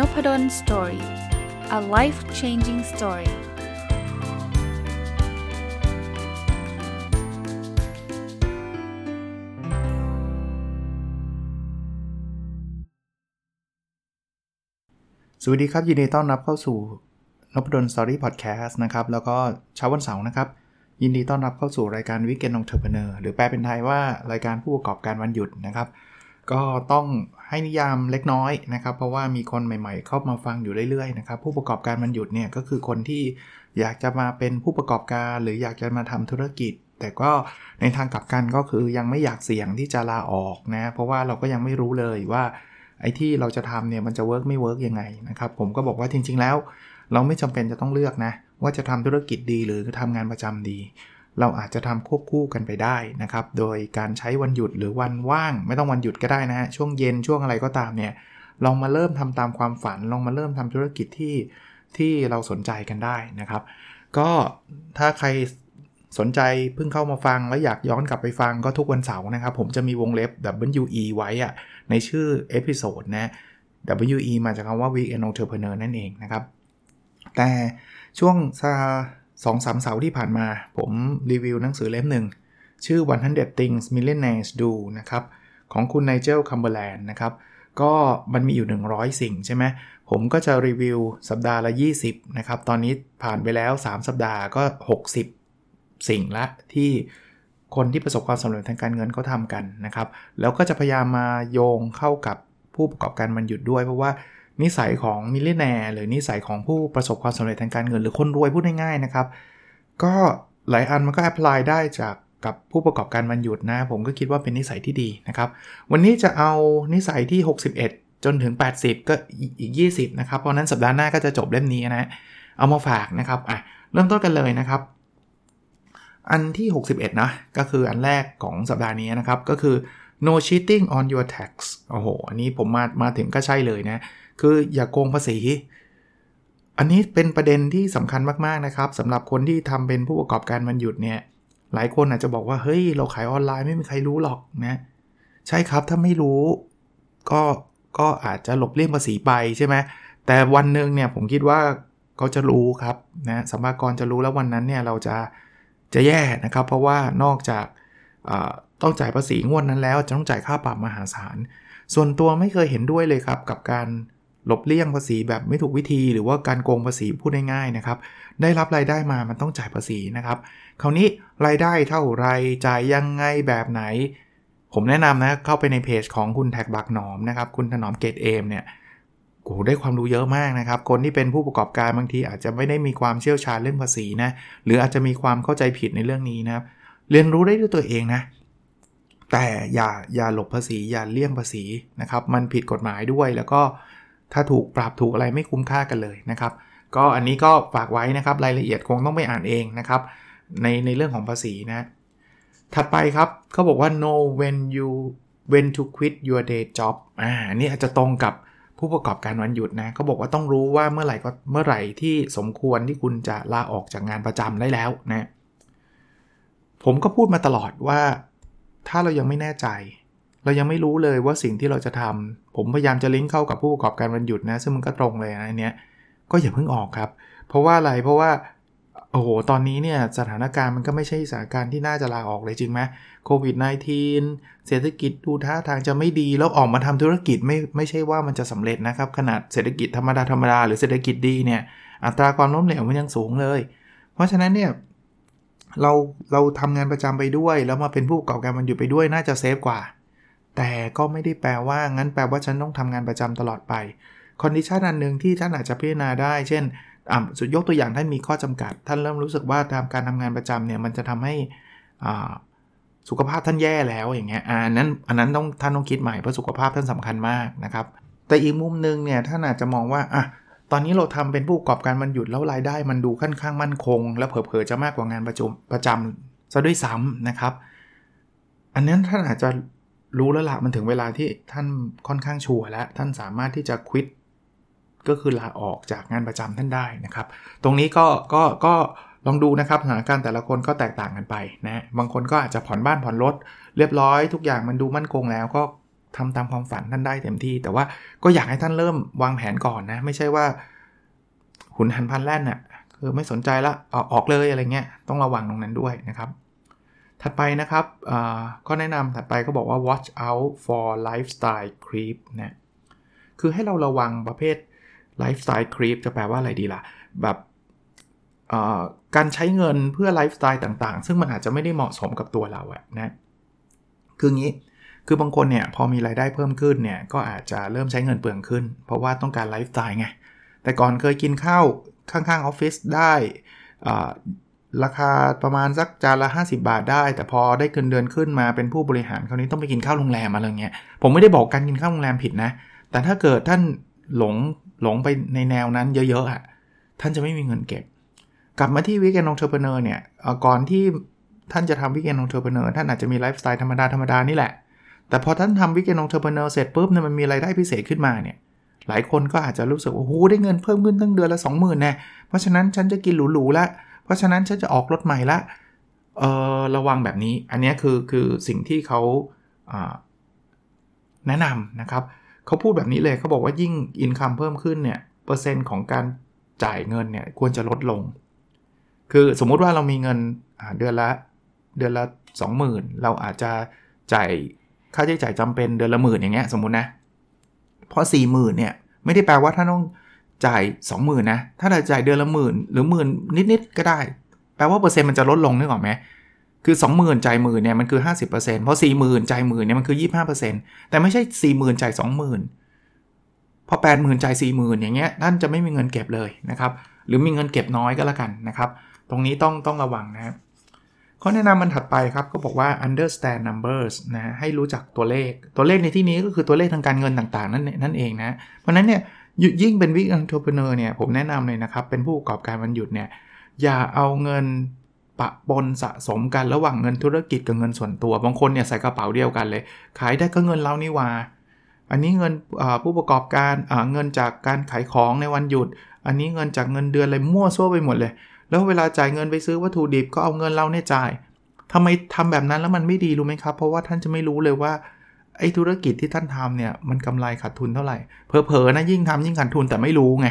Noppadol Story a life changing story สวัสดีครับ ยินดีต้อนรับเข้าสู่นพดล Story Podcast นะครับ แล้วก็เช้าวันเสาร์นะครับ ยินดีต้อนรับเข้าสู่รายการ Weekend Entrepreneur หรือแปลเป็นไทยว่ารายการผู้ประกอบการวันหยุดนะครับ ก็ต้องให้นิยามเล็กน้อยนะครับ เพราะว่ามีคนใหม่ๆ เข้ามาฟังอยู่เรื่อยๆนะครับผู้ประกอบการวันหยุดเนี่ยก็คือคนที่อยากจะมาเป็นผู้ประกอบการ หรืออยากจะมาทำธุรกิจ แต่ก็ในทางกลับกันก็คือยังไม่อยากเสี่ยงที่จะลาออกนะเพราะว่าเราก็ยังไม่รู้เลยว่าไอ้ที่เราจะทำเนี่ยมันจะ work ไม่ work ยังไงนะครับผมก็บอกว่าจริง ๆ แล้ว เราไม่จำเป็นจะต้องเลือกนะว่าจะทำธุรกิจดีหรือทำงานประจำดี เราอาจจะทำควบคู่กันไปได้นะครับ โดยการใช้วันหยุดหรือวันว่าง ไม่ต้องวันหยุดก็ได้นะฮะช่วงเย็นช่วงอะไรก็ตามเนี่ยลองมาเริ่มทำตามความฝันลองมาเริ่มทำธุรกิจที่ที่เราสนใจกันได้นะครับ ก็ถ้าใครสนใจเพิ่งเข้ามาฟัง แล้วอยากย้อนกลับไปฟังก็ทุกวันเสาร์นะครับ ผมจะมีวงเล็บ WE ไว้อะในชื่อ episode นะ WE มาจากคำว่า Weekend Entrepreneur นั่นเองนะครับ แต่ช่วงซา สองสามเสาร์ที่ผ่านมา ผมรีวิวหนังสือเล่มหนึ่ง ชื่อ 100 Things Millionaires Do นะครับ ของคุณไนเจลคัมเบอร์แลนด์นะครับ ก็มันมีอยู่ 100 สิ่งใช่ไหมผมก็จะรีวิวสัปดาห์ละ 20 นะครับ ตอนนี้ผ่านไปแล้ว 3 สัปดาห์ก็ 60 สิ่งละที่คนที่ประสบความสำเร็จทางการเงินเขาทำกันนะครับ แล้วก็จะพยายามมาโยงเข้ากับผู้ประกอบการมันหยุดด้วย เพราะว่า นิสัยของ millionaire หรือนิสัยของผู้ประสบความสำเร็จทางการเงิน หรือคนรวยพูดง่ายๆนะครับ ก็หลายอันมันก็ apply ได้จากกับผู้ประกอบการวันหยุดนะ ผมก็คิดว่าเป็นนิสัยที่ดีนะครับ วันนี้จะเอานิสัยที่ 61 จนถึง 80 ก็อีก 20 นะครับ เพราะนั้นสัปดาห์หน้าก็จะจบเล่มนี้นะเอามาฝากนะครับอะเริ่มต้นกันเลยนะครับ อันที่ 61 นะ ก็คืออันแรกของสัปดาห์นี้นะครับ ก็คือ no cheating on your tax โอ้โห อันนี้ผมมามาถึงก็ใช่เลยนะ คืออย่าโกงภาษี อันนี้เป็นประเด็นที่สำคัญมากๆนะครับสำหรับคนที่ทำเป็นผู้ประกอบการมันหยุดเนี่ยหลายคนอาจจะบอกว่าเฮ้ยเราขายออนไลน์ไม่มีใครรู้หรอกนะใช่ครับถ้าไม่รู้ก็ก็อาจจะหลบเลี่ยงภาษีไปใช่ไหมแต่วันหนึ่งเนี่ยผมคิดว่าเขาจะรู้ครับนะสัมภากรจะรู้แล้ววันนั้นเนี่ยเราจะจะแย่นะครับ เพราะว่านอกจากต้องจ่ายภาษีงวดนั้นแล้วจะต้องจ่ายค่าปรับมหาศาล ส่วนตัวไม่เคยเห็นด้วยเลยครับกับการ หลบเลี่ยงภาษีแบบไม่ถูกวิธี หรือว่าการโกงภาษีพูดง่ายๆนะครับ ได้รับรายได้มามันต้องจ่ายภาษีนะครับ คราวนี้รายได้เท่าไรจ่ายยังไงแบบไหน ผมแนะนำนะเข้าไปในเพจของคุณแท็กบักหนอมนะครับ คุณถนอมเกตเอมเนี่ยโอ้ได้ความรู้เยอะมากนะครับ คนที่เป็นผู้ประกอบการบางทีอาจจะไม่ได้มีความเชี่ยวชาญเรื่องภาษีนะ หรืออาจจะมีความเข้าใจผิดในเรื่องนี้นะครับ เรียนรู้ได้ด้วยตัวเองนะแต่อย่าอย่าหลบภาษีอย่าเลี่ยงภาษีนะครับ มันผิดกฎหมายด้วยแล้วก็ ถ้าถูกปรับถูกอะไรไม่คุ้มค่ากันเลยนะครับ ก็อันนี้ก็ฝากไว้นะครับรายละเอียดคงต้องไปอ่านเองนะครับในในเรื่องของภาษีนะถัดไปครับเขาบอกว่า know when you when to quit your day job อ่านี่อาจจะตรงกับผู้ประกอบการวันหยุดนะเขาบอกว่าต้องรู้ว่าเมื่อไหร่ก็เมื่อไหร่ที่สมควรที่คุณจะลาออกจากงานประจำได้แล้วนะผมก็พูดมาตลอดว่า ถ้าเรายังไม่แน่ใจ เรายังไม่รู้เลยว่าสิ่งที่เราจะทำผมพยายามจะลิงก์เข้ากับผู้ประกอบการวันหยุดนะ ซึ่งมันก็ตรงเลยนะเนี้ยก็อย่าเพิ่งออกครับ เพราะว่าอะไรเพราะว่าโอ้โห ตอนนี้เนี่ยสถานการณ์มันก็ไม่ใช่สถานการณ์ที่น่าจะลาออกเลยจริงไหมโควิด -19 เศรษฐกิจดูท่าทางจะไม่ดี แล้วออกมาทำธุรกิจไม่ไม่ใช่ว่ามันจะสำเร็จนะครับ ขนาดเศรษฐกิจธรรมดาธรรมดาหรือเศรษฐกิจดีเนี่ย อัตราความล้มเหลวมันยังสูงเลย เพราะฉะนั้นเนี่ยเราเราทำงานประจำไปด้วย แล้วมาเป็นผู้ประกอบการวันหยุดไปด้วยน่าจะ safe กว่า แต่ก็ไม่ได้แปลว่างั้นแปลว่าฉันต้องทำงานประจำตลอดไป condition อันหนึ่งที่ท่านอาจจะพิจารณาได้ เช่นสมมุติยกตัวอย่างท่านมีข้อจำกัด ท่านเริ่มรู้สึกว่าทำการทำงานประจำเนี่ยมันจะทำให้สุขภาพท่านแย่แล้วอย่างเงี้ยอันนั้นอันนั้นต้องท่านต้องคิดใหม่เพราะสุขภาพท่านสำคัญมากนะครับ แต่อีกมุมหนึ่งเนี่ยท่านอาจจะมองว่าอะตอนนี้เราทำเป็นผู้ประกอบการมันหยุดแล้วรายได้ มันดูค่อนข้างมั่นคง แล้วเผลอๆจะมากกว่างานประจำประจำซะด้วยซ้ำนะครับ อันนั้นท่านอาจจะ รู้แล้วละมันถึงเวลาที่ท่านค่อนข้างชัวร์แล้ว ท่านสามารถที่จะควิดก็คือลาออกจากงานประจำท่านได้นะครับ ตรงนี้ก็ก็ก็ลองดูนะครับสถานการณ์แต่ละคนก็แตกต่างกันไปนะบางคนก็อาจจะผ่อนบ้านผ่อนรถเรียบร้อยทุกอย่างมันดูมั่นคงแล้วก็ทำตามความฝันท่านได้เต็มที่ แต่ว่าก็อยากให้ท่านเริ่มวางแผนก่อนนะ ไม่ใช่ว่า หุนหันพันแล่นน่ะคือไม่สนใจละออกเลยอะไรเงี้ยต้องระวังตรงนั้นด้วยนะครับ ถัดไปนะครับก็แนะนำถัดไปก็บอกว่า watch out for lifestyle creep นะคือให้เราระวังประเภท lifestyle creep จะแปลว่าอะไรดีล่ะ แบบการใช้เงินเพื่อไลฟ์สไตล์ต่างๆ ซึ่งมันอาจจะไม่ได้เหมาะสมกับตัวเราอะนะคืองี้คือบางคนเนี่ยพอมีรายได้เพิ่มขึ้นเนี่ยก็อาจจะเริ่มใช้เงินเปลืองขึ้น เพราะว่าต้องการไลฟ์สไตล์ไงแต่ก่อนเคยกินข้าวข้างๆออฟฟิศได้ ราคาประมาณสักจานละ 50 บาทได้ แต่พอได้เงินเดือนขึ้นมาเป็นผู้บริหารคราวนี้ต้องไปกินข้าวโรงแรมอะไรเงี้ยผมไม่ได้บอกการกินข้าวโรงแรมผิดนะ แต่ถ้าเกิดท่านหลงหลงไปในแนวนั้นเยอะๆอะท่านจะไม่มีเงินเก็บ กลับมาที่ Weekend Entrepreneur เนี่ยก่อนที่ท่านจะทำ Weekend Entrepreneur ท่านอาจจะมีไลฟ์สไตล์ธรรมดาธรรมดานี่แหละ แต่พอท่านทำ Weekend Entrepreneur เสร็จปุ๊บเนี่ยมันมีรายได้พิเศษขึ้นมาเนี่ยหลายคนก็อาจจะรู้สึกโอ้โหได้เงินเพิ่มขึ้นตั้งเดือนละ 20,000แน่เพราะฉะนั้นฉันจะกินหรูๆแล้ว เพราะฉะนั้นฉันจะออกรถใหม่ละเออระวังแบบนี้ อันนี้คือคือสิ่งที่เขาแนะนำนะครับเขาพูดแบบนี้เลยเขาบอกว่ายิ่งอินคัมเพิ่มขึ้นเนี่ยเปอร์เซ็นต์ของการจ่ายเงินเนี่ยควรจะลดลง คือสมมุติว่าเรามีเงินเดือนละเดือนละ 20,000 เราอาจจะจ่ายค่าใช้จ่ายจำเป็นเดือนละหมื่นอย่างเงี้ยสมมุตินะ เพอ4 0,000เนี่ยไม่ได้แปลว่าท่านต้อง จ่าย20,000นะ ถ้าเราจ่ายเดือนละหมื่นหรือหมื่นนิดๆก็ได้ แปลว่าเปอร์เซ็นต์มันจะลดลงนึกออกไหมคือ 20,000จ่ายหมื่นเนี่ยมันคือ 50%เพราะ40,000จ่ายหมื่นเนี่ยมันคือ 25%แต่ไม่ใช่ 40,000จ่าย20,000 พอ 80,000จ่าย40,000 อย่างเงี้ยท่านจะไม่มีเงินเก็บเลยนะครับหรือมีเงินเก็บน้อยก็แล้วกันนะครับ ตรงนี้ต้องต้องระวังนะครับข้อแนะนำมันถัดไปครับก็บอกว่า understand numbers นะให้รู้จักตัวเลข ตัวเลขในที่นี้ก็คือตัวเลขทางการเงินต่างๆ นั่นนั่นเองนะ เพราะนั้นเนี่ย ยิ่งเป็นวิกอันทรปเนอร์เนี่ยผมแนะนำเลยนะครับ เป็นผู้ประกอบการวันหยุดเนี่ยอย่าเอาเงินปะปนสะสมกันระหว่างเงินธุรกิจกับเงินส่วนตัว บางคนเนี่ยใส่กระเป๋าเดียวกันเลย ขายได้ก็เงินเรานี่ว่าอันนี้เงินผู้ประกอบการเงินจากการขายของในวันหยุด อันนี้เงินจากเงินเดือนอะไรมั่วซั่วไปหมดเลย แล้วเวลาจ่ายเงินไปซื้อวัตถุดิบก็เอาเงินเราเนี่ยจ่ายทำไมทำแบบนั้นแล้วมันไม่ดีรู้ไหมครับ เพราะว่าท่านจะไม่รู้เลยว่า ไอ้ธุรกิจที่ท่านทำเนี่ยมันกำไรขาดทุนเท่าไหร่เพอๆนะยิ่งทำยิ่งขาดทุนแต่ไม่รู้ไง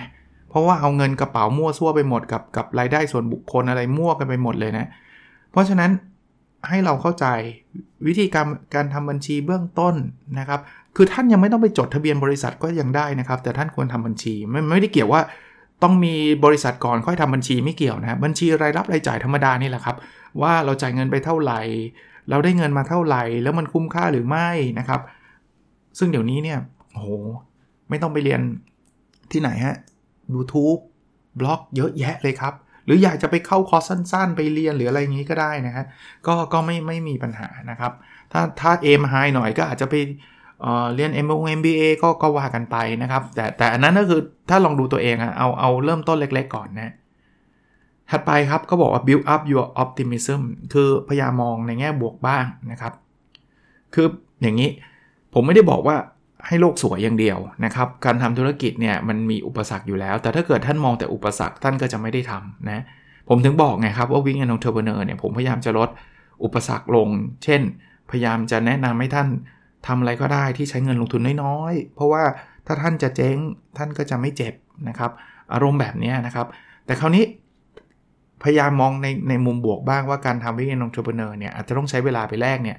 เพราะว่าเอาเงินกระเป๋ามั่วซั่วไปหมดกับกับรายได้ส่วนบุคคลอะไรมั่วกันไปหมดเลยนะ เพราะฉะนั้นให้เราเข้าใจวิธีการการทำบัญชีเบื้องต้นนะครับ คือท่านยังไม่ต้องไปจดทะเบียนบริษัทก็ยังได้นะครับ แต่ท่านควรทำบัญชีไม่ไม่ได้เกี่ยวว่าต้องมีบริษัทก่อนค่อยทำบัญชีไม่เกี่ยวนะบัญชีรายรับรายจ่ายธรรมดานี่แหละครับ ว่าเราจ่ายเงินไปเท่าไหร่ เราได้เงินมาเท่าไหร่ แล้วมันคุ้มค่าหรือไม่นะครับ ซึ่งเดี๋ยวนี้เนี่ยโหไม่ต้องไปเรียนที่ไหนฮะ YouTube บล็อกเยอะแยะเลยครับ หรืออยากจะไปเข้าคอร์สสั้น ๆ ไปเรียนหรืออะไรอย่างนี้ก็ได้นะฮะก็ก็ไม่ไม่มีปัญหานะครับ ถ้าถ้าเอมไฮหน่อยก็อาจจะไปเเรียน m อ MBA ก็ก็ว่ากันไปนะครับ แต่แต่อันนั้นก็คือถ้าลองดูตัวเองอะเอาเอาเริ่มต้นเล็ก ๆ ก่อนนะ ถัดไปครับก็บอกว่า build up your optimism คือพยายามมองในแง่บวกบ้างนะครับ คืออย่างนี้ผมไม่ได้บอกว่าให้โลกสวยอย่างเดียวนะครับ การทำธุรกิจเนี่ยมันมีอุปสรรคอยู่แล้ว แต่ถ้าเกิดท่านมองแต่อุปสรรคท่านก็จะไม่ได้ทำนะ ผมถึงบอกไงครับว่าวิ่งแอนองเทอร์เบเนอร์เนี่ยผมพยายามจะลดอุปสรรคลง เช่น พยายามจะแนะนำให้ท่านทำอะไรก็ได้ที่ใช้เงินลงทุนน้อยๆ เพราะว่าถ้าท่านจะเจ๊งท่านก็จะไม่เจ็บนะครับ อารมณ์แบบนี้นะครับ แต่คราวนี้ พยายามมองในในมุมบวกบ้างว่าการทำ Weekend Entrepreneur เนี่ยอาจจะต้องใช้เวลาไปแรกเนี่ย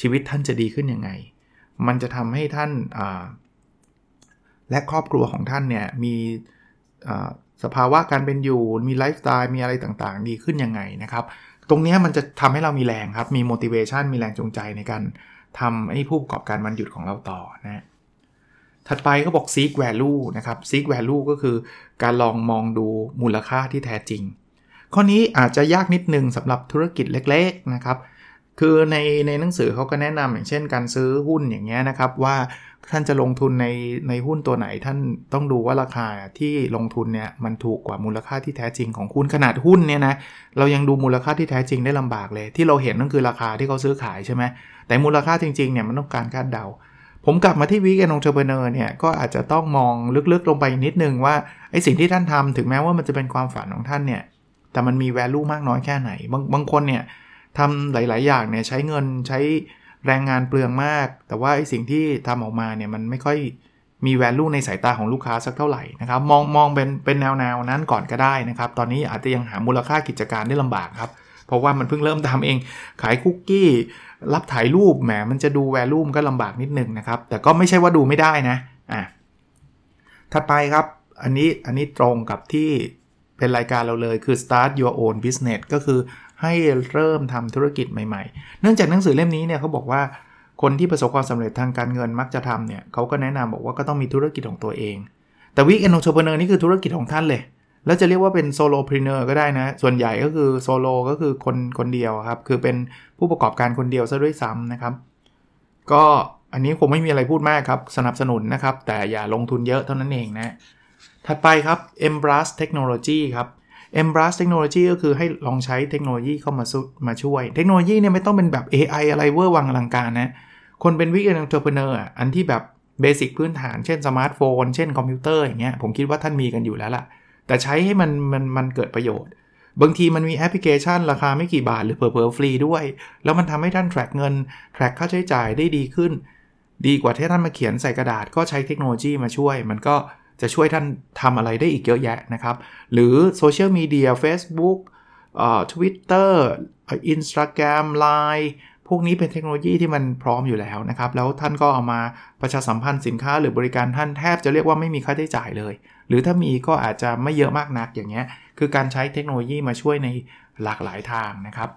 ชีวิตท่านจะดีขึ้นยังไง มันจะทำให้ท่านและครอบครัวของท่านเนี่ยมีสภาวะการเป็นอยู่ มีไลฟ์สไตล์ มีอะไรต่างๆ ดีขึ้นยังไงนะครับ ตรงนี้มันจะทำให้เรามีแรงครับ มี motivation มีแรงจูงใจในการทำให้ผู้ประกอบการวันหยุดของเราต่อนะ ถัดไปเขาบอก seek value นะครับ seek value ก็คือการลองมองดูมูลค่าที่แท้จริง ข้อนี้อาจจะยากนิดนึงสำหรับธุรกิจเล็กๆนะครับคือในในหนังสือเขาก็แนะนำอย่างเช่นการซื้อหุ้นอย่างเงี้ยนะครับว่าท่านจะลงทุนในในหุ้นตัวไหนท่านต้องดูว่าราคาที่ลงทุนเนี่ยมันถูกกว่ามูลค่าที่แท้จริงของคุณขนาดหุ้นเนี่ยนะเรายังดูมูลค่าที่แท้จริงได้ลำบากเลย ที่เราเห็นนั่นคือราคาที่เขาซื้อขายใช่ไหมแต่มูลค่าจริงๆเนี่ยมันต้องการคาดเดา ผมกลับมาที่วิกแอนองเทอร์เบเนอร์เนี่ยก็อาจจะต้องมองลึกๆลงไปนิดนึงว่าไอ้สิ่งที่ท่านทำถึงแม้ว่ามันจะเป็นความฝันของท่านเนี่ย แต่มันมีแวลูมากน้อยแค่ไหน บางบางคนเนี่ยทำหลาย ๆ อย่างเนี่ยใช้เงินใช้แรงงานเปลืองมาก แต่ว่าไอสิ่งที่ทำออกมาเนี่ยมันไม่ค่อยมี value ในสายตาของลูกค้าสักเท่าไหร่นะครับ มองมองเป็นเป็นแนวแนวนั้นก่อนก็ได้นะครับ ตอนนี้อาจจะยังหามูลค่ากิจการได้ลำบากครับ เพราะว่ามันเพิ่งเริ่มทำเอง ขายคุกกี้ รับถ่ายรูปแหมมันจะดู value มันก็ลำบากนิดนึงนะครับ แต่ก็ไม่ใช่ว่าดูไม่ได้นะอะถัดไปครับ อันนี้อันนี้ตรงกับที่ เป็นรายการเราเลยคือ start your own business ก็คือให้เริ่มทำธุรกิจใหม่ๆ เนื่องจากหนังสือเล่มนี้เนี่ยเขาบอกว่าคนที่ประสบความสำเร็จทางการเงินมักจะทำเนี่ยเขาก็แนะนำบอกว่าก็ต้องมีธุรกิจของตัวเอง แต่ Weekend Entrepreneur นี่คือธุรกิจของท่านเลย แล้วจะเรียกว่าเป็น solopreneur ก็ได้นะ ส่วนใหญ่ก็คือโซโลก็คือคนคนเดียวครับ คือเป็นผู้ประกอบการคนเดียวซะด้วยซ้ำนะครับ ก็อันนี้ผมไม่มีอะไรพูดมากครับ สนับสนุนนะครับ แต่อย่าลงทุนเยอะเท่านั้นเองนะ ถัดไปครับ Embrace Technology ครับ Embrace Technology ก็คือให้ลองใช้เทคโนโลยีเข้ามามาช่วย เทคโนโลยีเนี่ยไม่ต้องเป็นแบบ AI อะไรเวอร์วังอลังการนะ คนเป็น weekend entrepreneur อันที่แบบ basic พื้นฐาน เช่นสมาร์ทโฟน เช่นคอมพิวเตอร์อย่างเงี้ย ผมคิดว่าท่านมีกันอยู่แล้วล่ะ แต่ใช้ให้มันมันมันเกิดประโยชน์ บางทีมันมีแอปพลิเคชัน ราคาไม่กี่บาทหรือเผลอๆฟรีด้วย แล้วมันทำให้ท่าน track เงิน track ค่าใช้จ่ายได้ดีขึ้น ดีกว่าที่ท่านมาเขียนใส่กระดาษ ก็ใช้เทคโนโลยีมาช่วย มันก็ จะช่วยท่านทำอะไรได้อีกเยอะแยะนะครับ หรือโซเชียลมีเดีย Facebook เอ่อ Twitter Instagram Line พวกนี้เป็นเทคโนโลยีที่มันพร้อมอยู่แล้วนะครับ แล้วท่านก็เอามาประชาสัมพันธ์สินค้าหรือบริการท่านแทบจะเรียกว่าไม่มีค่าใช้จ่ายเลย หรือถ้ามีก็อาจจะไม่เยอะมากนักอย่างเงี้ย คือการใช้เทคโนโลยีมาช่วยในหลากหลายทางนะครับ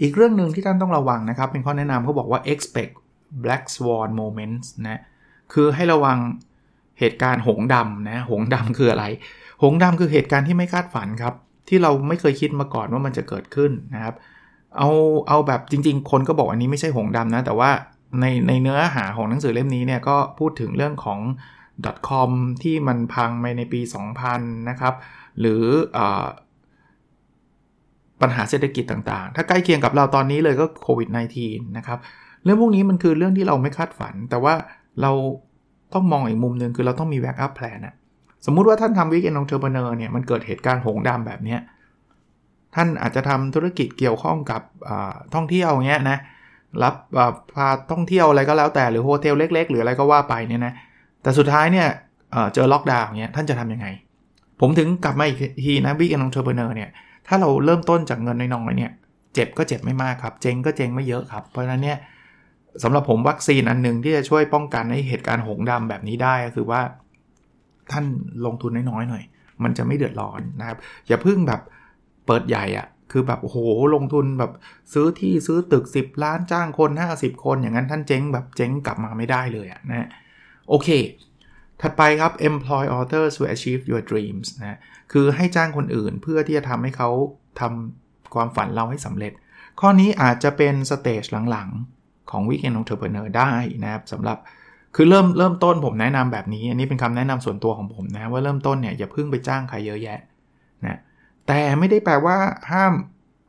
อีกเรื่องหนึ่งที่ท่านต้องระวังนะครับ เป็นข้อแนะนำเขาบอกว่า expect black swan moments นะ คือให้ระวัง เหตุการณ์หงดำนะหงดำคืออะไร หงดำคือเหตุการณ์ที่ไม่คาดฝันครับ ที่เราไม่เคยคิดมาก่อนว่ามันจะเกิดขึ้นนะครับ เอาเอาแบบจริง ๆ คนก็บอกอันนี้ไม่ใช่หงดำนะ แต่ว่าในในเนื้อหาของหนังสือเล่มนี้เนี่ยก็พูดถึงเรื่องของ .com ที่มันพังไปในปี 2000 นะครับ หรืออปัญหาเศรษฐกิจต่างๆ ถ้าใกล้เคียงกับเราตอนนี้เลยก็โควิด -19 นะครับ เรื่องพวกนี้มันคือเรื่องที่เราไม่คาดฝัน แต่ว่าเรา ต้องมองอีกมุมหนึ่งคือเราต้องมี backup plan นะสมมุติว่าท่านทำ weekend entrepreneur เนี่ยมันเกิดเหตุการณ์หงส์ดำแบบนี้ท่านอาจจะทำธุรกิจเกี่ยวข้องกับท่องเที่ยวเงี้ยนะรับพาท่องเที่ยวอะไรก็แล้วแต่หรือ hotel เล็ก ๆ หรืออะไรก็ว่าไปเนี่ยนะแต่สุดท้ายเนี่ยเจอล็อกดาวน์เงี้ยท่านจะทํำยังไง ผมถึงกลับมาอีกทีนะ weekend entrepreneur เนี่ยถ้าเราเริ่มต้นจากเงินน้อยๆเนี่ยเจ็บก็เจ็บไม่มากครับ เจ๊งก็เจ๊งไม่เยอะครับ เพราะฉะนั้นเนี่ย สำหรับผมวัคซีนอันหนึ่งที่จะช่วยป้องกันให้เหตุการณ์หงส์ดำแบบนี้ได้ก็คือว่า ท่านลงทุนน้อยๆหน่อย มันจะไม่เดือดร้อนนะครับ อย่าพึ่งแบบเปิดใหญ่อะคือแบบโอ้โหลงทุนแบบซื้อที่ซื้อตึก 10 ล้านจ้างคน 50 คนอย่างนั้นท่านเจ๊งแบบเจ๊งกลับมาไม่ได้เลยอะนะโอเค ถัดไปครับ employ others to achieve your dreams นะคือให้จ้างคนอื่นเพื่อที่จะทำให้เขาทำความฝันเราให้สำเร็จ ข้อนี้อาจจะเป็นสเตจหลังๆ ของ Weekend Entrepreneur ได้นะครับสำหรับคือเริ่มเริ่มต้นผมแนะนำแบบนี้ อันนี้เป็นคำแนะนำส่วนตัวของผมนะว่าเริ่มต้นเนี่ยอย่าเพิ่งไปจ้างใครเยอะแยะนะแต่ไม่ได้แปลว่าห้าม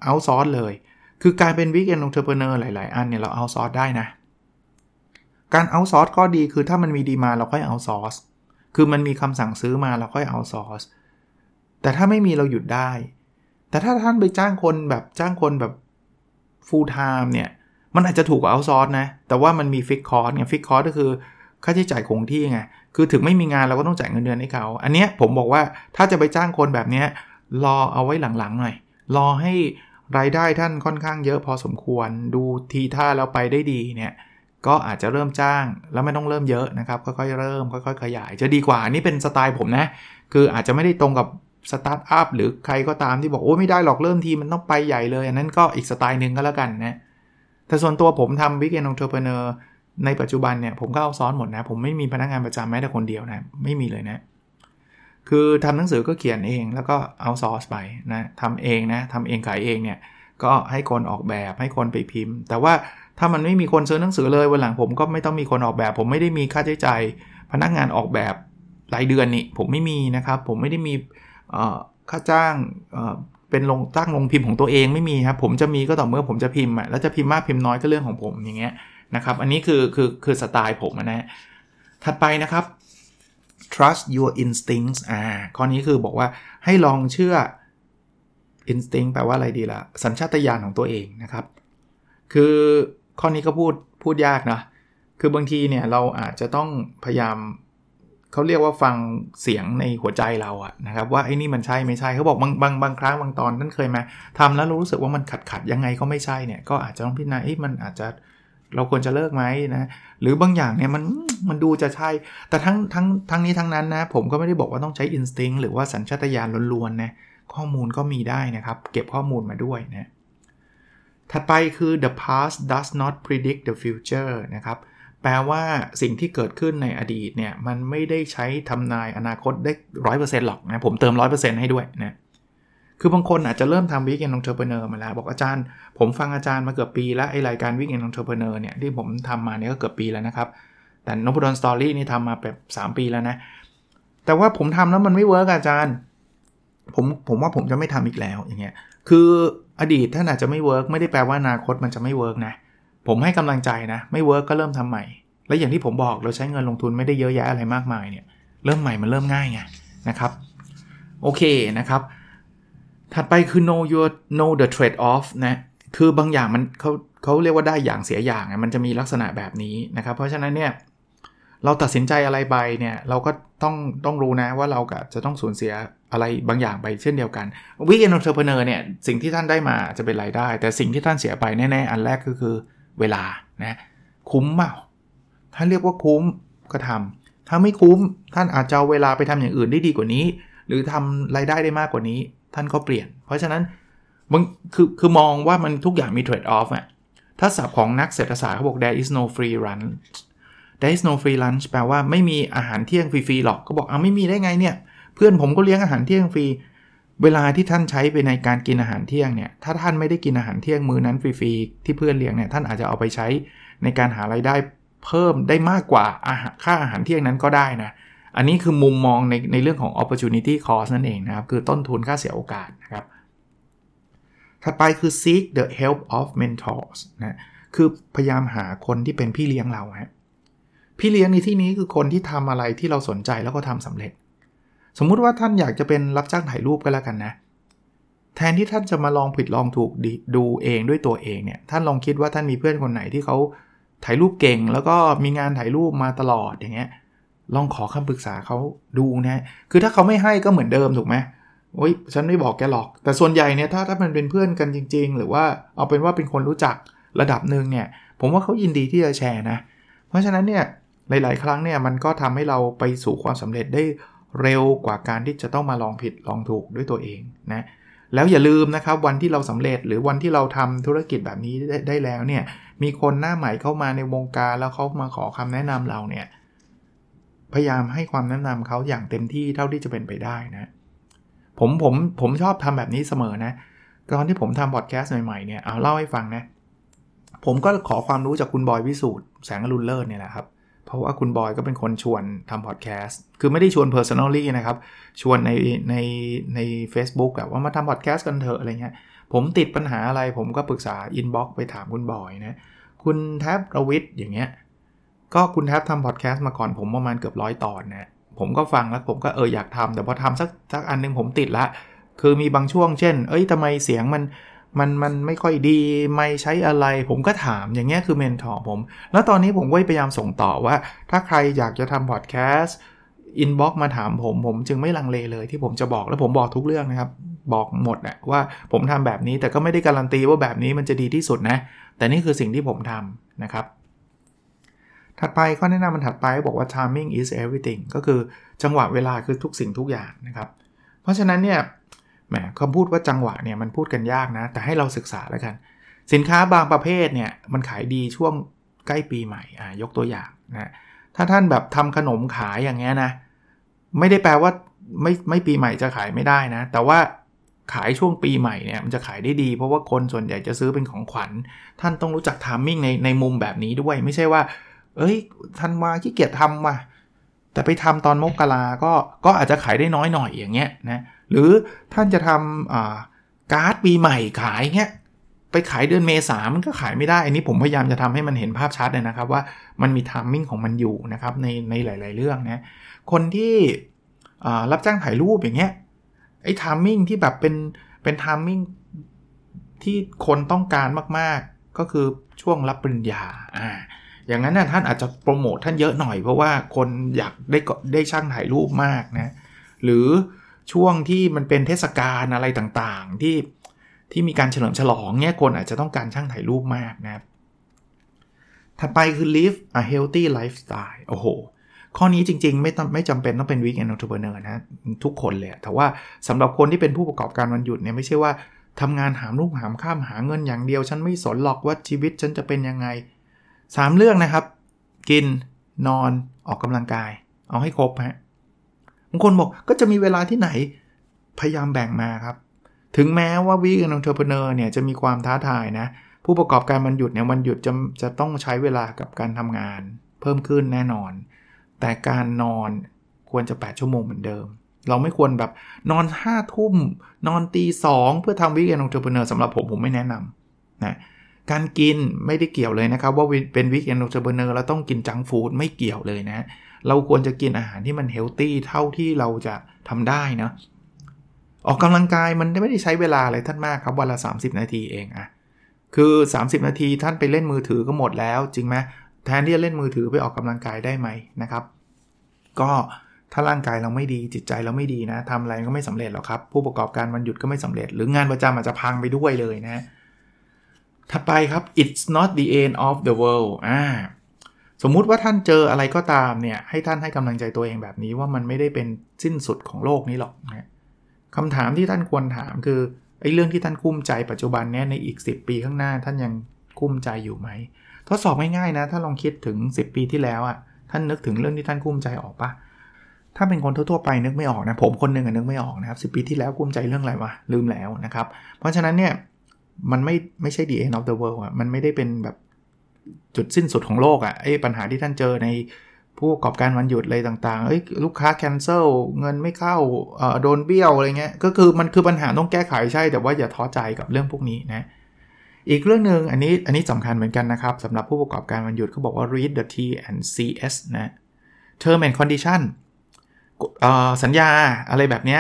outsource เลย คือการเป็น weekend entrepreneur หลาย ๆ อันเนี่ยเรา outsource ได้นะ การ outsource ก็ดีคือถ้ามันมีดีมาเราค่อย outsource คือมันมีคำสั่งซื้อมาเราค่อย outsource แต่ถ้าไม่มีเราหยุดได้ แต่ถ้าท่านไปจ้างคนแบบจ้างคนแบบ full time เนี่ย มันอาจจะถูกกว่า outsource นะ แต่ว่ามันมีฟิกคอร์สไงฟิกคอร์สก็คือค่าใช้จ่ายคงที่ไง คือถึงไม่มีงานเราก็ต้องจ่ายเงินเดือนให้เขา อันเนี้ยผมบอกว่าถ้าจะไปจ้างคนแบบเนี้ยรอเอาไว้หลังๆหน่อย รอให้รายได้ท่านค่อนข้างเยอะพอสมควร ดูทีท่าแล้วไปได้ดีเนี่ย ก็อาจจะเริ่มจ้างแล้วไม่ต้องเริ่มเยอะนะครับ ค่อยๆเริ่ม ค่อยๆ ขยาย จะดีกว่านี่เป็นสไตล์ผมนะ คืออาจจะไม่ได้ตรงกับสตาร์ทอัพหรือใครก็ตามที่บอกโอ้ไม่ได้หรอกเริ่มทีมันต้องไปใหญ่เลย อันนั้นก็อีกสไตล์หนึ่งก็แล้วกันนะ แต่ส่วนตัวผมทำ weekend entrepreneurในปัจจุบันเนี่ยผมก็เอาซ้อนหมดนะ ผมไม่มีพนักงานประจำแม้แต่คนเดียวนะ ไม่มีเลยนะ คือทำหนังสือก็เขียนเองแล้วก็เอาซอสไปนะทำเองนะทำเองขายเองเนี่ย ก็ให้คนออกแบบให้คนไปพิมพ์ แต่ว่าถ้ามันไม่มีคนซื้อหนังสือเลยวันหลังผมก็ไม่ต้องมีคนออกแบบ ผมไม่ได้มีค่าใช้จ่ายพนักงานออกแบบรายเดือนนี่ผมไม่มีนะครับ ผมไม่ได้มีค่าจ้าง เป็นลงตั้งลงพิมพ์ของตัวเองไม่มีครับ ผมจะมีก็ต่อเมื่อผมจะพิมพ์อะแล้วจะพิมพ์มากพิมพ์น้อยก็เรื่องของผมอย่างเงี้ยนะครับ อันนี้คือคือคือสไตล์ผมนะถัดไปนะครับ trust your instincts อ่า ข้อนี้คือบอกว่าให้ลองเชื่อ instinct แปลว่าอะไรดีละ่ะ สัญชาตญาณของตัวเองนะครับ คือข้อนี้ก็พูดพูดยากนะ คือบางทีเนี่ยเราอาจจะต้องพยายาม เขาเรียกว่าฟังเสียงในหัวใจเราอะนะครับว่าไอ้นี่มันใช่ไม่ใช่เขาบอกบางบางบางครั้งบางตอนท่านเคยมาทำแล้วรู้สึกว่ามันขัดขัดยังไงก็ไม่ใช่เนี่ยก็อาจจะต้องพิจารณามันอาจจะเราควรจะเลิกไหมนะหรือบางอย่างเนี่ยมันมันดูจะใช่ แต่ทั้งทั้งทั้งนี้ทั้งนั้นนะผมก็ไม่ได้บอกว่าต้องใช้อินสติ้งหรือว่าสัญชาตญาณล้วนๆนะข้อมูลก็มีได้นะครับ เก็บข้อมูลมาด้วยนะถัดไปคือ the past does not predict the future นะครับ แปลว่าสิ่งที่เกิดขึ้นในอดีตเนี่ยมันไม่ได้ใช้ทำนายอนาคตได้ร้อยเปอร์เซ็นต์หรอกนะผมเติมร้อยเปอร์เซ็นต์ให้ด้วยนะคือบางคนอาจจะเริ่มทำ weekend entrepreneur มาแล้ว บอกอาจารย์ ผมฟังอาจารย์มาเกือบปีแล้วไอ้รายการ weekend entrepreneur เนี่ยที่ผมทำมาเนี่ยก็เกือบปีแล้วนะครับ แต่นพดล Story นี่ทำมาแบบ3 ปีแล้วนะ แต่ว่าผมทำแล้วมันไม่ work อาจารย์ ผมผมว่าผมจะไม่ทำอีกแล้วอย่างเงี้ยคืออดีตท่านอาจจะไม่ work ไม่ได้แปลว่าอนาคตมันจะไม่ work นะ ผมให้กำลังใจนะ ไม่ work ก็เริ่มทำใหม่ และอย่างที่ผมบอกเราใช้เงินลงทุนไม่ได้เยอะแยะอะไรมากมายเนี่ย เริ่มใหม่มันเริ่มง่ายไงนะครับโอเคนะครับ ถัดไปคือ know your know the trade off นะคือบางอย่างมันเขาเขาเรียกว่าได้อย่างเสียอย่างมันจะมีลักษณะแบบนี้นะครับ เพราะฉะนั้นเนี่ยเราตัดสินใจอะไรไปเนี่ยเราก็ต้องต้องรู้นะว่าเราก็จะต้องสูญเสียอะไรบางอย่างไปเช่นเดียวกัน weekend entrepreneur เนี่ยสิ่งที่ท่านได้มาจะเป็นรายได้ แต่สิ่งที่ท่านเสียไปแน่ๆอันแรกก็คือ เวลานะคุ้มเปล่าถ้าเรียกว่าคุ้มก็ทำถ้าไม่คุ้มท่านอาจจะเอาเวลาไปทำอย่างอื่นได้ดีกว่านี้ หรือทำรายได้ได้มากกว่านี้ ท่านก็เปลี่ยน เพราะฉะนั้นมันคือคือมองว่ามันทุกอย่างมีเทรดออฟอะถ้าศัพท์ของนักเศรษฐศาสตร์เขาบอก there is no free lunch there is no free lunch แปลว่าไม่มีอาหารเที่ยงฟรีๆหรอกก็บอกเอาไม่มีได้ไงเนี่ย เพื่อนผมก็เลี้ยงอาหารเที่ยงฟรี เวลาที่ท่านใช้ไปในการกินอาหารเที่ยงเนี่ย ถ้าท่านไม่ได้กินอาหารเที่ยงมือนั้นฟรีๆที่เพื่อนเลี้ยงเนี่ยท่านอาจจะเอาไปใช้ในการหารายได้เพิ่มได้มากกว่าอาหารค่าอาหารเที่ยงนั้นก็ได้นะ อันนี้คือมุมมองในในเรื่องของ opportunity cost นั่นเองนะครับ คือต้นทุนค่าเสียโอกาสนะครับ ถัดไปคือ seek the help of mentors นะคือพยายามหาคนที่เป็นพี่เลี้ยงเราฮะพี่เลี้ยงในที่นี้คือคนที่ทำอะไรที่เราสนใจแล้วก็ทำสำเร็จ สมมุติว่าท่านอยากจะเป็นรับจ้างถ่ายรูปก็แล้วกันนะ แทนที่ท่านจะมาลองผิดลองถูกดูเองด้วยตัวเองเนี่ย ท่านลองคิดว่าท่านมีเพื่อนคนไหนที่เขาถ่ายรูปเก่ง แล้วก็มีงานถ่ายรูปมาตลอดอย่างเงี้ย ลองขอคำปรึกษาเขาดูนะ คือถ้าเขาไม่ให้ก็เหมือนเดิมถูกไหมโอ้ยฉันไม่บอกแกหรอก แต่ส่วนใหญ่เนี่ยถ้าถ้ามันเป็นเพื่อนกันจริง ๆ หรือว่าเอาเป็นว่าเป็นคนรู้จักระดับหนึ่งเนี่ย ผมว่าเขายินดีที่จะแชร์นะ เพราะฉะนั้นเนี่ยหลาย ๆ ครั้งเนี่ยมันก็ทำให้เราไปสู่ความสำเร็จได้ เร็วกว่าการที่จะต้องมาลองผิดลองถูกด้วยตัวเองนะแล้วอย่าลืมนะครับวันที่เราสำเร็จหรือวันที่เราทำธุรกิจแบบนี้ได้ได้แล้วเนี่ยมีคนหน้าใหม่เข้ามาในวงการแล้วเขามาขอคำแนะนำเราเนี่ยพยายามให้ความแนะนำเขาอย่างเต็มที่เท่าที่จะเป็นไปได้นะผมผมผมชอบทำแบบนี้เสมอนะตอนที่ผมทำพอดแคสต์ใหม่ๆเนี่ยเอาเล่าให้ฟังนะผมก็ขอความรู้จากคุณบอยวิสูตรแสงอรุณเลิศเนี่ยแหละครับ เพราะว่าคุณบอยก็เป็นคนชวนทำพอดแคสต์คือไม่ได้ชวน personally นะครับ ชวนในในใน Facebook แบบว่ามาทำพอดแคสต์กันเถอะอะไรเงี้ยผมติดปัญหาอะไรผมก็ปรึกษา inbox ไปถามคุณบอยนะคุณแท็บรวิทย์อย่างเงี้ยก็คุณแทบทำพอดแคสต์มาก่อนผมประมาณเกือบร้อยตอนนะผมก็ฟังแล้วผมก็เอออยากทำแต่พอทำสักสักอันนึงผมติดละ คือมีบางช่วงเช่น เอ้ยทำไมเสียงมัน มันมันไม่ค่อยดีไม่ใช้อะไร ผมก็ถามอย่างเงี้ยคือ mentor ผม แล้วตอนนี้ผมก็พยายามส่งต่อว่า ถ้าใครอยากจะทำพอดแคสต์ inbox มาถามผม ผมจึงไม่ลังเลเลยที่ผมจะบอกแล้วผมบอกทุกเรื่องนะครับ บอกหมดนะว่าผมทำแบบนี้แต่ก็ไม่ได้การันตีว่าแบบนี้มันจะดีที่สุดนะ แต่นี่คือสิ่งที่ผมทำนะครับ ถัดไปข้อแนะนำมันถัดไปบอกว่า timing is everything ก็คือจังหวะเวลาคือทุกสิ่งทุกอย่างนะครับ เพราะฉะนั้นเนี่ย แหมคำพูดว่าจังหวะเนี่ยมันพูดกันยากนะ แต่ให้เราศึกษาแล้วกัน สินค้าบางประเภทเนี่ยมันขายดีช่วงใกล้ปีใหม่อ่ายกตัวอย่างนะถ้าท่านแบบทำขนมขายอย่างเงี้ยนะไม่ได้แปลว่าไม่ไม่ปีใหม่จะขายไม่ได้นะ แต่ว่าขายช่วงปีใหม่เนี่ยมันจะขายได้ดี เพราะว่าคนส่วนใหญ่จะซื้อเป็นของขวัญ ท่านต้องรู้จักทามมิ่งในในมุมแบบนี้ด้วย ไม่ใช่ว่า เอ้ยทันมาขี้เกียจทำว่ะแต่ไปทำตอนมกราก็ก็อาจจะขายได้น้อยหน่อยอย่างเงี้ยนะ หรือท่านจะทำการ์ดปีใหม่ขายเงี้ยไปขายเดือนเมษามันก็ขายไม่ได้ อันนี้ผมพยายามจะทำให้มันเห็นภาพชัดเลยนะครับ ว่ามันมี timing ของมันอยู่นะครับในในหลาย ๆ เรื่องนะคนที่รับจ้างถ่ายรูปอย่างเงี้ยไอ้ timing ที่แบบเป็นเป็น timing ที่คนต้องการมาก ๆ ก็คือช่วงรับปริญญาอ่าอย่างนั้นนะท่านอาจจะโปรโมทท่านเยอะหน่อยเพราะว่าคนอยากได้ได้ช่างถ่ายรูปมากนะหรือ ช่วงที่มันเป็นเทศกาลอะไรต่างๆ ที่ที่มีการเฉลิมฉลองเนี่ยคนอาจจะต้องการช่างถ่ายรูปมากนะครับ ถัดไปคือ live a healthy lifestyle โอ้โห ข้อนี้จริงๆ ไม่ต้องไม่จำเป็นต้องเป็น weekend entrepreneur นะ ทุกคนเลย แต่ว่าสำหรับคนที่เป็นผู้ประกอบการวันหยุดเนี่ยไม่ใช่ว่าทำงานหามลูกหามข้ามหาเงินอย่างเดียว ฉันไม่สนหรอกว่าชีวิตฉันจะเป็นยังไง 3 เรื่องนะครับ กินนอนออกกำลังกาย เอาให้ครบฮะ บางคนบอกก็จะมีเวลาที่ไหนพยายามแบ่งมาครับ ถึงแม้ว่าวิก n อนเทอร์เพเนอร์เนี่ยจะมีความท้าทายนะ ผู้ประกอบการวันหยุดเนี่ยวันหยุดจะจะต้องใช้เวลากับการทำงาน เพิ่มขึ้นแน่นอน แต่การนอนควรจะ 8 ชั่วโมงเหมือนเดิม เราไม่ควรแบบนอน5ทุ่ม นอนตีสองเพื่อทำวิก n อนเทอร์เพเนอร์สำหรับผมผมไม่แนะนำนะการกินไม่ได้เกี่ยวเลยนะครับ ว่าเป็นวิก n อนเทอร์เพเนอร์แล้วต้องกิน junk food ไม่เกี่ยวเลยนะ เราควรจะกินอาหารที่มัน healthy เท่าที่เราจะทำได้นะออกกำลังกายมันไม่ได้ใช้เวลาอะไรท่านมากครับวันละ 30 นาทีเองอะคือ 30 นาทีท่านไปเล่นมือถือก็หมดแล้ว จริงไหมแทนที่จะเล่นมือถือไปออกกำลังกายได้ไหมนะครับ ก็ถ้าร่างกายเราไม่ดีจิตใจเราไม่ดีนะทำอะไรก็ไม่สำเร็จหรอกครับ ผู้ประกอบการวันหยุดก็ไม่สำเร็จ หรืองานประจำอาจจะพังไปด้วยเลยนะ ถัดไปครับ it's not the end of the world อ่า สมมุติว่าท่านเจออะไรก็ตามเนี่ยให้ท่านให้กำลังใจตัวเองแบบนี้ว่ามันไม่ได้เป็นสิ้นสุดของโลกนี้หรอกนะคำถามที่ท่านควรถามคือไอ้เรื่องที่ท่านกุ้มใจปัจจุบันเนี้ยในอีก 10 ปีข้างหน้าท่านยังกุ้มใจอยู่ไหมทดสอบง่ายๆนะ ถ้าลองคิดถึง 10 ปีที่แล้วอะ่ะท่านนึกถึงเรื่องที่ท่านกุ้มใจออกปะถ้าเป็นคนทั่วๆไปนึกไม่ออกนะผมคนหนึ่งนึกไม่ออกนะครับสิปีที่แล้วกุ้มใจเรื่องอะไรวะลืมแล้วนะครับ เพราะฉะนั้นเนี่ยมันไม่ไม่ใช่ the end of the world อะมันไม่ได้เป็นแบบ จุดสิ้นสุดของโลกอะ่ะไอ้ปัญหาที่ท่านเจอในผู้ประกอบการวันหยุดอะไรต่างๆเอ้ยลูกค้าแคนเซิลเงินไม่เข้าโดนเบี้ยวอะไรเงี้ย ก็คือมันคือปัญหาต้องแก้ไขใช่แต่ว่าอย่าท้อใจกับเรื่องพวกนี้นะ อีกเรื่องหนึ่งอันนี้อันนี้สำคัญเหมือนกันนะครับสำหรับผู้ประกอบการวันหยุดเขาบอกว่า read the T and CS นะ term and condition สัญญาอะไรแบบนี้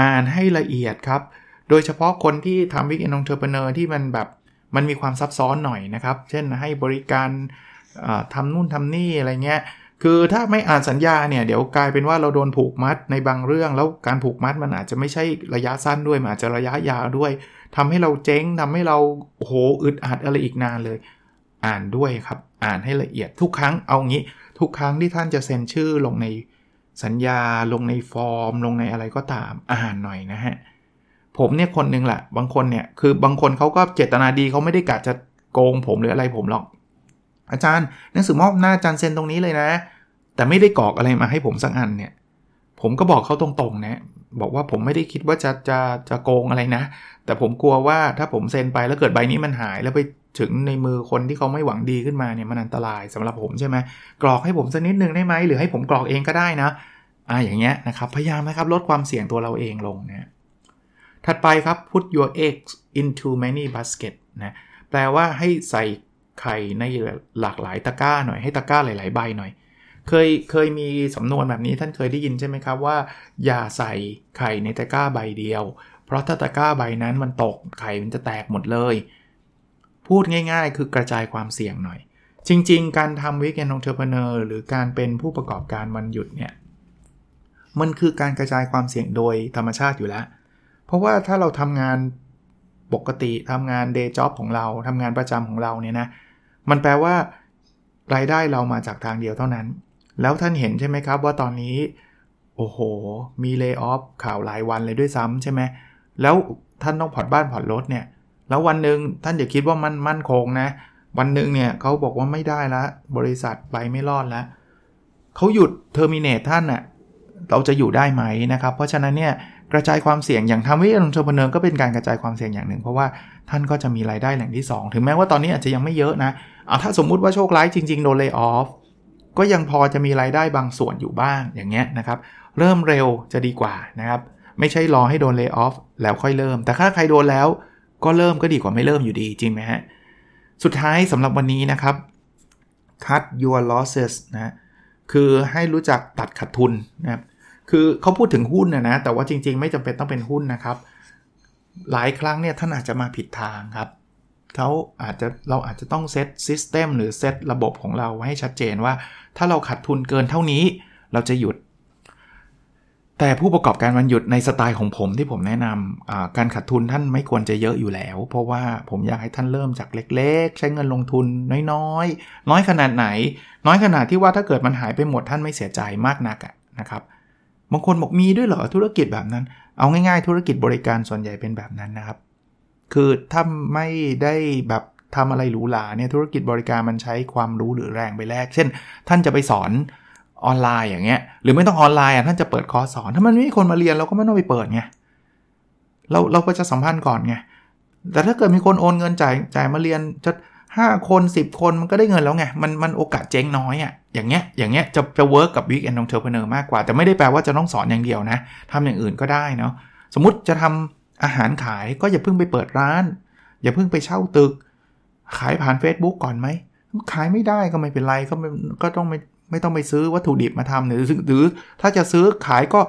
อ่านให้ละเอียดครับ โดยเฉพาะคนที่ทำ weekend entrepreneur ที่มันแบบ มันมีความซับซ้อนหน่อยนะครับ เช่นให้บริการทำนู่นทำนี่อะไรเงี้ย คือถ้าไม่อ่านสัญญาเนี่ยเดี๋ยวกลายเป็นว่าเราโดนผูกมัดในบางเรื่อง แล้วการผูกมัดมันอาจจะไม่ใช่ระยะสั้นด้วย มันอาจจะระยะยาวด้วยทำให้เราเจ๊งทำให้เราโหอึดอัดอะไรอีกนานเลย อ่านด้วยครับ อ่านให้ละเอียดทุกครั้งเอางี้ทุกครั้งที่ท่านจะเซ็นชื่อลงในสัญญาลงในฟอร์ม ลงในอะไรก็ตามอ่านหน่อยนะฮะ ผมเนี่ยคนนึงแหละ บางคนเนี่ยคือบางคนเขาก็เจตนาดีเขาไม่ได้กะจะโกงผมหรืออะไรผมหรอก อาจารย์หนังสือมอบหน้าอาจารย์เซ็นตรงนี้เลยนะ แต่ไม่ได้กรอกอะไรมาให้ผมสักอันเนี่ย ผมก็บอกเขาตรงๆนะบอกว่าผมไม่ได้คิดว่าจะจะจะโกงอะไรนะ แต่ผมกลัวว่าถ้าผมเซ็นไปแล้วเกิดใบนี้มันหายแล้วไปถึงในมือคนที่เขาไม่หวังดีขึ้นมาเนี่ยมันอันตรายสำหรับผมใช่ไหมกรอกให้ผมสักนิดนึงได้ไหมหรือให้ผมกรอกเองก็ได้นะอ่าอย่างเงี้ยนะครับพยายามนะครับลดความเสี่ยงตัวเราเองลงนะ ถัดไปครับ put your eggs into many basket นะแปลว่าให้ใส่ไข่ในหลากหลายตะกร้าหน่อยให้ตะกร้าหลาย ๆ ใบหน่อย เคยเคยมีสำนวนแบบนี้ท่านเคยได้ยินใช่ไหมครับว่า อย่าใส่ไข่ในตะกร้าใบเดียว เพราะถ้าตะกร้าใบนั้นมันตกไข่มันจะแตกหมดเลย พูดง่าย ๆ คือกระจายความเสี่ยงหน่อย จริง ๆ การทำ weekend entrepreneur หรือการเป็นผู้ประกอบการวันหยุดเนี่ยมันคือการกระจายความเสี่ยงโดยธรรมชาติอยู่แล้ว เพราะว่าถ้าเราทำงานปกติทำงาน day job ของเราทำงานประจำของเราเนี่ยนะ มันแปลว่ารายได้เรามาจากทางเดียวเท่านั้น แล้วท่านเห็นใช่ไหมครับว่าตอนนี้ โอ้โห มี lay off ข่าวหลายวันเลยด้วยซ้ำใช่ไหมแล้วท่านต้องผ่อนบ้านผ่อนรถเนี่ย แล้ววันหนึ่งท่านอย่าคิดว่ามันมั่นคงนะ วันหนึ่งเนี่ยเขาบอกว่าไม่ได้ละ บริษัทไปไม่รอดแล้วเขาหยุด terminate ท่านอะ่ะ เราจะอยู่ได้ไหมนะครับ เพราะฉะนั้นเนี่ยกระจายความเสี่ยงอย่างทำวิทยาลงทุนเนินก็เป็นการกระจายความเสี่ยงอย่างหนึ่ง เพราะว่าท่านก็จะมีรายได้แหล่งที่ 2 ถึงแม้ว่าตอนนี้อาจจะยังไม่เยอะนะเอาถ้าสมมุติว่าโชคร้ายจริงๆโดน lay offก็ยังพอจะมีรายได้บางส่วนอยู่บ้างอย่างเงี้ยนะครับ เริ่มเร็วจะดีกว่านะครับ ไม่ใช่รอให้โดนเลิกออฟแล้วค่อยเริ่ม แต่ถ้าใครโดนแล้วก็เริ่มก็ดีกว่าไม่เริ่มอยู่ดีจริงไหมฮะสุดท้ายสำหรับวันนี้นะครับ cut your losses นะคือให้รู้จักตัดขาดทุนนะครับ คือเขาพูดถึงหุ้นนะนะ แต่ว่าจริง ๆ ไม่จำเป็นต้องเป็นหุ้นนะครับ หลายครั้งเนี่ยท่านอาจจะมาผิดทางครับเขาอาจจะเราอาจจะต้องเซตซิสเต็มหรือเซตระบบของเราไว้ให้ชัดเจนว่า ถ้าเราขาดทุนเกินเท่านี้เราจะหยุด แต่ผู้ประกอบการวันหยุดในสไตล์ของผมที่ผมแนะนำการขาดทุนท่านไม่ควรจะเยอะอยู่แล้ว เพราะว่าผมอยากให้ท่านเริ่มจากเล็ก ๆ ใช้เงินลงทุนน้อยๆ น้อยขนาดไหน น้อยขนาดที่ว่าถ้าเกิดมันหายไปหมดท่านไม่เสียใจมากนักนะครับ บางคนบอกมีด้วยเหรอธุรกิจแบบนั้น เอาง่ายๆ ธุรกิจบริการส่วนใหญ่เป็นแบบนั้นนะครับ คือถ้าไม่ได้แบบทำอะไรหรูหราเนี่ยธุรกิจบริการมันใช้ความรู้หรือแรงไปแลก เช่น ท่านจะไปสอนออนไลน์อย่างเงี้ย หรือไม่ต้องออนไลน์อะท่านจะเปิดคอร์สสอน ถ้ามันไม่มีคนมาเรียนเราก็ไม่ต้องไปเปิดไง เราเราก็จะสัมพันธ์ก่อนไง แต่ถ้าเกิดมีคนโอนเงินจ่ายจ่ายมาเรียนจะ ห้าคน 10 คนมันก็ได้เงินแล้วไง มันมันโอกาสเจ๊งน้อยอะ่ะอย่างเงี้ยอย่างเงี้ยจะจะ work กับ weekend entrepreneur มากกว่า แต่ไม่ได้แปลว่าจะต้องสอนอย่างเดียวนะทำอย่างอื่นก็ได้เนาะสมมติจะทำอาหารขายก็อย่าเพิ่งไปเปิดร้าน อย่าเพิ่งไปเช่าตึก ขายผ่าน Facebook ก่อนไหมขายไม่ได้ก็ไม่เป็นไรก็ไม่ก็ต้องไม่ไม่ต้องไปซื้อวัตถุดิบมาทำหรือหรือถ้าจะซื้อขายก็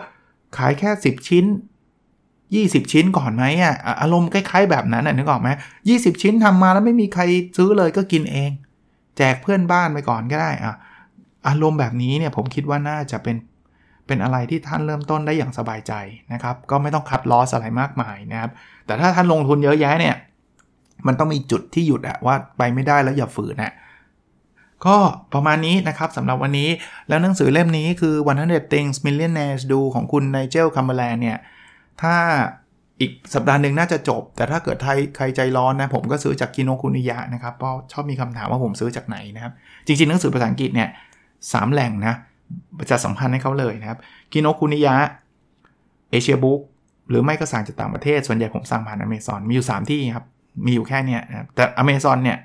ขายแค่ 10 ชิ้น 20 ชิ้นก่อนไหมอะอารมณ์คล้ายๆแบบนั้นนึกออกไหมยี่สิบชิ้นทำมาแล้วไม่มีใครซื้อเลยก็กินเอง แจกเพื่อนบ้านไปก่อนก็ได้อะอารมณ์แบบนี้เนี่ยผมคิดว่าน่าจะเป็นเป็นอะไรที่ท่านเริ่มต้นได้อย่างสบายใจนะครับ ก็ไม่ต้องคัดลอสอะไรมากมายนะครับ แต่ถ้าท่านลงทุนเยอะแยะเนี่ย มันต้องมีจุดที่หยุดอะว่าไปไม่ได้แล้วอย่าฝืนนะก็ประมาณนี้นะครับสำหรับวันนี้แล้วหนังสือเล่มนี้คือ 100 Things Millionaires Do ของคุณไนเจลคัมเบอร์แลนเนี่ย ถ้าอีกสัปดาห์หนึ่งน่าจะจบ แต่ถ้าเกิดใครใจร้อนนะ ผมก็ซื้อจากกินโนคุนิยะนะครับเพราะชอบมีคำถามว่าผมซื้อจากไหนนะครับ จริงๆ หนังสือภาษาอังกฤษเนี่ยสามแหล่งนะจะสัมพันธ์ให้เขาเลยนะครับกินโนคุนิยะเอเชียบุ๊กหรือไม่ก็สั่งจากต่างประเทศ ส่วนใหญ่ผมสั่งผ่านอเมซอนมีอยู่ 3 ที่ครับ มีอยู่แค่เนี้นะแต่อเมซอนเนี่ย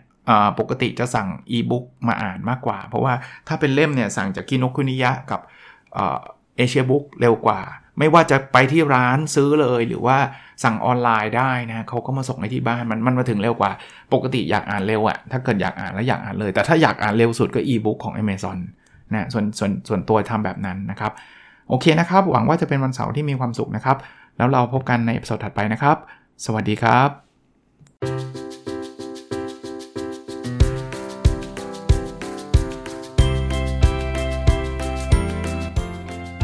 ปกติจะสั่งอีบุ๊กมาอ่านมากกว่า เพราะว่าถ้าเป็นเล่มเนี่ยสั่งจากกินโนคุนิยะกับ เอเชียบุ๊กเร็วกว่า ไม่ว่าจะไปที่ร้านซื้อเลยหรือว่าสั่งออนไลน์ได้นะเขาก็มาส่งให้ที่บ้านมันมันมาถึงเร็วกว่า ปกติอยากอ่านเร็วอะถ้าเกิดอยากอ่านแล้วอยากอ่านเลย แต่ถ้าอยากอ่านเร็วสุดก็อีบุ๊กของ Amazon นะส่วนส่วนส่วนตัวทำแบบนั้นนะครับ โอเคนะครับ หวังว่าจะเป็นวันเสาร์ที่มีความสุขนะครับ แล้วเราพบกันใน episode ถัดไปนะครับ สวัสดีครับ